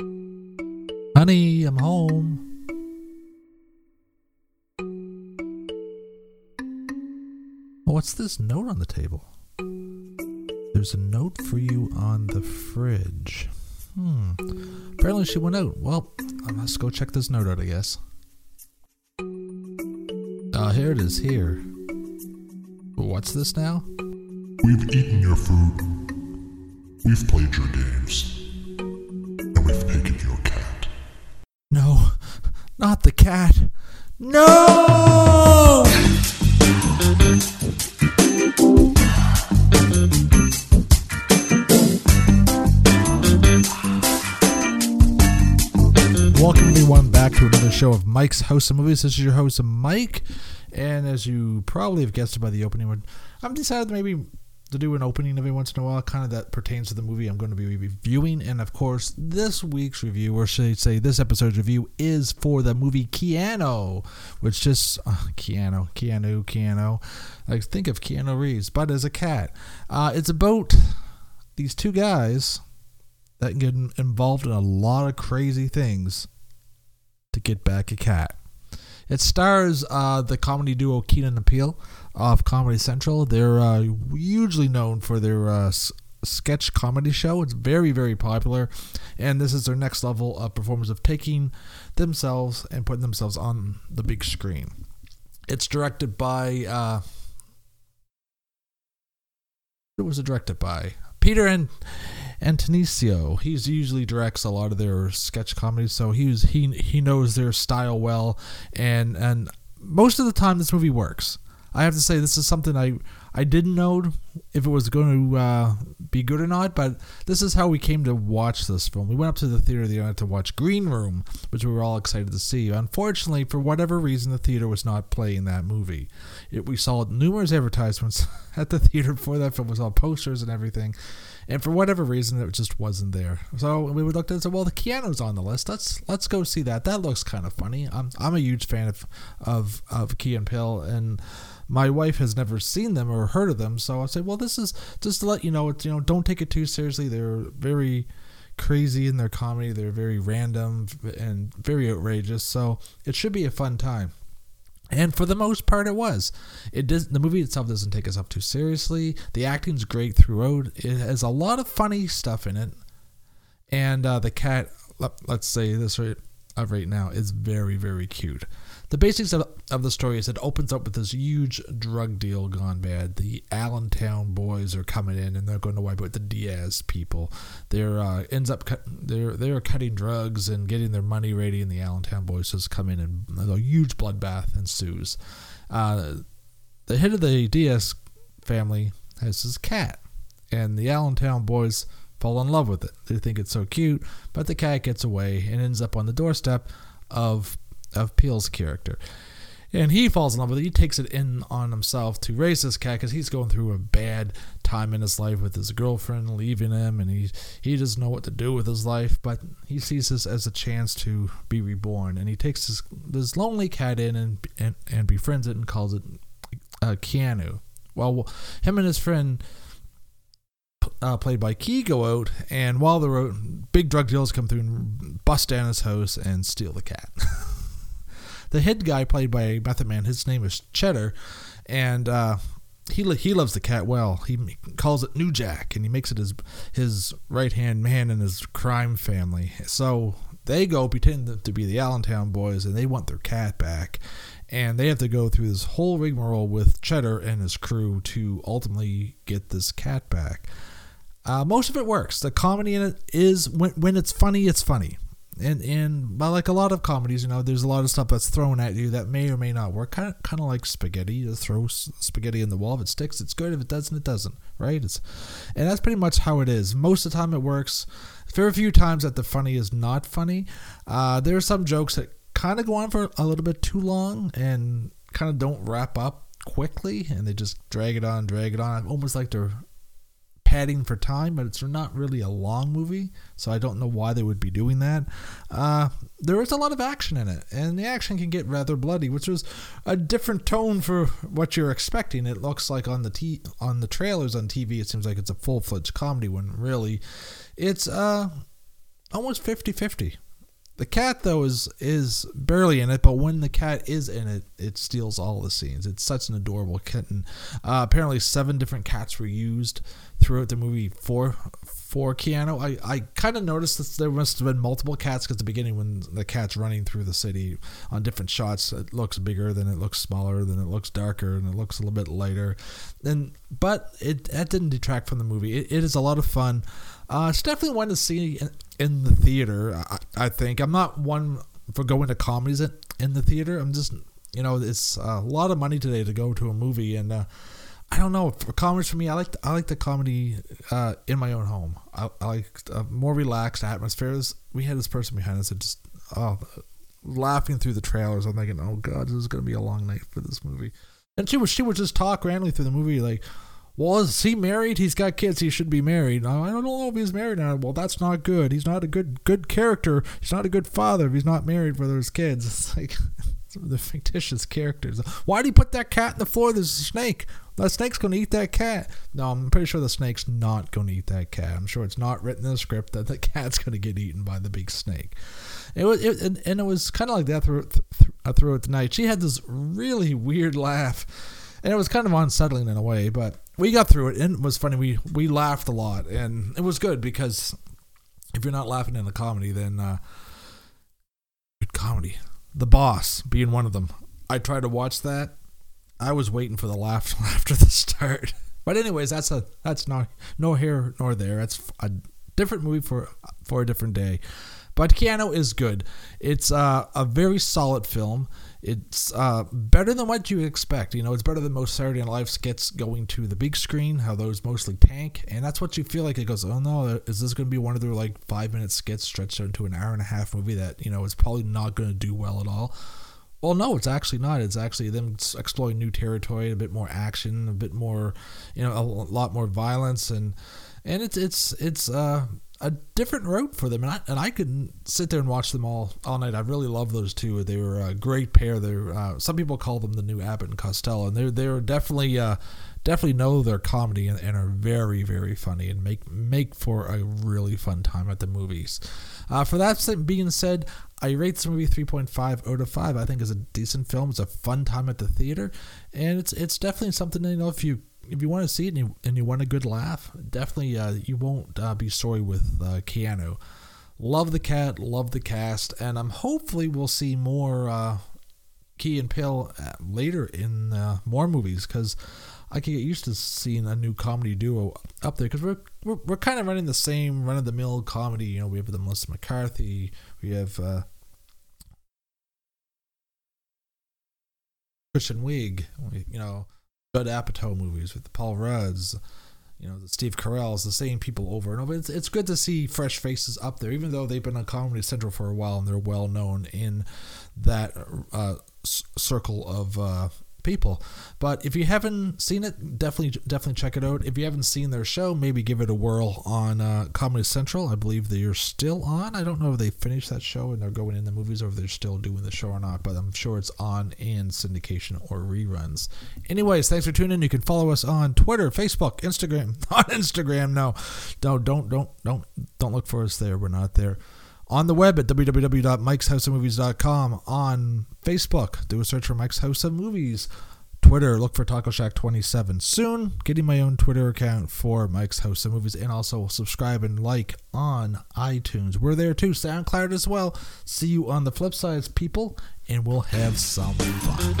Honey, I'm home. What's this note on the table? There's a note for you on the fridge. Hmm. Apparently she went out. Well, I must go check this note out, I guess. Oh, here it is, here. What's this now? We've eaten your food. We've played your games. We've taken your cat. No, not the cat. No! Welcome everyone back to another show of Mike's House of Movies. This is your host Mike, and as you probably have guessed by the opening, word I'm decided maybe to do an opening every once in a while, kind of that pertains to the movie I'm going to be reviewing. And of course, this week's review, or should I say, this episode's review, is for the movie Keanu, which just uh, Keanu, Keanu, Keanu. I think of Keanu Reeves, but as a cat. Uh, it's about these two guys that get involved in a lot of crazy things to get back a cat. It stars uh, the comedy duo Keenan and of Comedy Central. They're uh, hugely known for their uh, s- sketch comedy show. It's very, very popular, and this is their next level of performance of taking themselves and putting themselves on the big screen. It's directed by. Uh, it was directed by Peter and Antonisio. He's usually directs a lot of their sketch comedies, so he's he he knows their style well, and and most of the time this movie works. I have to say this is something I I didn't know if it was going to uh, be good or not, but this is how we came to watch this film. We went up to the theater the other to watch Green Room, which we were all excited to see. Unfortunately, for whatever reason, the theater was not playing that movie. It, we saw numerous advertisements at the theater for that film. We saw posters and everything, and for whatever reason, it just wasn't there. So we looked at it and said, "Well, the Keanu's on the list. Let's let's go see that. That looks kind of funny." I'm I'm a huge fan of of of Key and Peele and my wife has never seen them or heard of them, so I said, well, this is just to let you know, it's, you know, don't take it too seriously. They're very crazy in their comedy. They're very random and very outrageous, so it should be a fun time. And for the most part, it was. It does. The movie itself doesn't take itself too seriously. The acting's great throughout. It has a lot of funny stuff in it, and uh, the cat. Let, us say this right, right now is very very cute the basics of, of the story is it opens up with this huge drug deal gone bad. The Allentown boys are coming in and they're going to wipe out the Diaz people. They're uh, ends up cut, they're they're cutting drugs and getting their money ready, and the Allentown boys just come in and a huge bloodbath ensues. Uh, the head of the Diaz family has his cat, and the Allentown boys fall in love with it. They think it's so cute, but the cat gets away and ends up on the doorstep of of Peele's character. And he falls in love with it. He takes it in on himself to raise this cat because he's going through a bad time in his life with his girlfriend leaving him, and he he doesn't know what to do with his life. But he sees this as a chance to be reborn, and he takes this this lonely cat in and and, and befriends it and calls it uh, Keanu. Well, him and his friend. Uh, played by Key go out, and while the big drug dealers come through and bust down his house and steal the cat. the head guy played by Method Man, his name is Cheddar, and uh, he he loves the cat well. He calls it New Jack, and he makes it his his right hand man in his crime family. So they go pretend to be the Allentown boys, and they want their cat back. And they have to go through this whole rigmarole with Cheddar and his crew to ultimately get this cat back. Uh, most of it works. The comedy in it is when when it's funny, it's funny and and but like a lot of comedies, you know, there's a lot of stuff that's thrown at you that may or may not work. Kind of kind of like spaghetti. You throw spaghetti in the wall. If it sticks, it's good. If it doesn't, it doesn't. Right? It's and that's pretty much how it is. Most of the time, it works. Very few times that the funny is not funny. Uh, there are some jokes that kind of go on for a little bit too long and kind of don't wrap up quickly, and they just drag it on, drag it on, almost like they're padding for time, but it's not really a long movie, so I don't know why they would be doing that. Uh, there is a lot of action in it, and the action can get rather bloody, which was a different tone for what you're expecting. It looks like on the t- on the trailers on TV, it seems like it's a full fledged comedy when really it's uh almost 50-50. The cat though is is barely in it, but when the cat is in it, it steals all the scenes. It's such an adorable kitten. Uh, apparently, seven different cats were used throughout the movie for for Keanu. I, I kind of noticed that there must have been multiple cats because the beginning when the cat's running through the city on different shots, it looks bigger, then it looks smaller, then it looks darker, and it looks a little bit lighter. And but it that didn't detract from the movie. it, it is a lot of fun. Uh, it's definitely one to see in, in the theater. I, I, think I'm not one for going to comedies in, in the theater. I'm just you know it's a lot of money today to go to a movie, and uh, I don't know for comedies for me. I like I like the comedy uh, in my own home. I, I like more relaxed atmospheres. We had this person behind us that just oh laughing through the trailers. I'm thinking, oh god, this is gonna be a long night for this movie. And she was she would just talk randomly through the movie like well, is he married? He's got kids. He should be married. I don't know if he's married now. Well, that's not good. He's not a good good character. He's not a good father if he's not married for those kids. It's like the fictitious characters. Why do you put that cat in the floor? There's a snake. That snake's going to eat that cat. No, I'm pretty sure the snake's not going to eat that cat. I'm sure it's not written in the script that the cat's going to get eaten by the big snake. It was, it, and, and it was kind of like that throughout, throughout the night. She had this really weird laugh and it was kind of unsettling in a way, but we got through it, and it was funny. We we laughed a lot, and it was good because if you're not laughing in a comedy, then uh, good comedy. The Boss being one of them. I tried to watch that. I was waiting for the laugh after the start. But anyways, that's a that's not no here nor there. That's a different movie for for a different day. But Keanu is good. It's uh, a very solid film. It's uh, better than what you expect. You know, it's better than most Saturday Night Live skits going to the big screen, how those mostly tank. And that's what you feel like it goes, oh no, is this going to be one of their like five minute skits stretched into an hour and a half movie that, you know, is probably not going to do well at all? Well, no, it's actually not. It's actually them exploring new territory, a bit more action, a bit more, you know, a lot more violence, and and it's it's it's uh a different route for them, and I, and I could sit there and watch them all all night. I really love those two. They were a great pair. They're uh, some people call them the new Abbott and Costello, and they're they're definitely uh, definitely know their comedy and, and, are very very funny and make make for a really fun time at the movies. Uh, for that being said, I rate this movie 3.5 out of 5. I think it's a decent film. It's a fun time at the theater, and it's it's definitely something you know if you if you want to see it and you, and you want a good laugh, definitely uh, you won't uh, be sorry with uh, Keanu. Love the cat, love the cast, and I'm hopefully we'll see more uh, Key and Peele uh, later in uh, more movies because I can get used to seeing a new comedy duo up there because we're, we're we're kind of running the same run of the mill comedy. You know, we have the Melissa McCarthy, we have Kristen Wiig, you know Judd Apatow movies with the Paul Rudds, you know, the Steve Carell's, the same people over and over. It's, it's good to see fresh faces up there, even though they've been on Comedy Central for a while and they're well known in that uh, circle of uh, people. But if you haven't seen it, definitely definitely check it out. If you haven't seen their show, maybe give it a whirl on uh, Comedy Central. I believe they're still on. I don't know if they finished that show and they're going in the movies or if they're still doing the show or not, but I'm sure it's on in syndication or reruns. Anyways, thanks for tuning in. You can follow us on Twitter, Facebook, Instagram. On Instagram, no, no, don't don't don't don't look for us there. We're not there on the web at www.mikeshouseofmovies.com, on Facebook, do a search for Mike's House of Movies, Twitter, look for Taco Shack 27. Soon, getting my own Twitter account for Mike's House of Movies, and also subscribe and like on iTunes. We're there too, SoundCloud as well. See you on the flip sides, people, and we'll have some fun.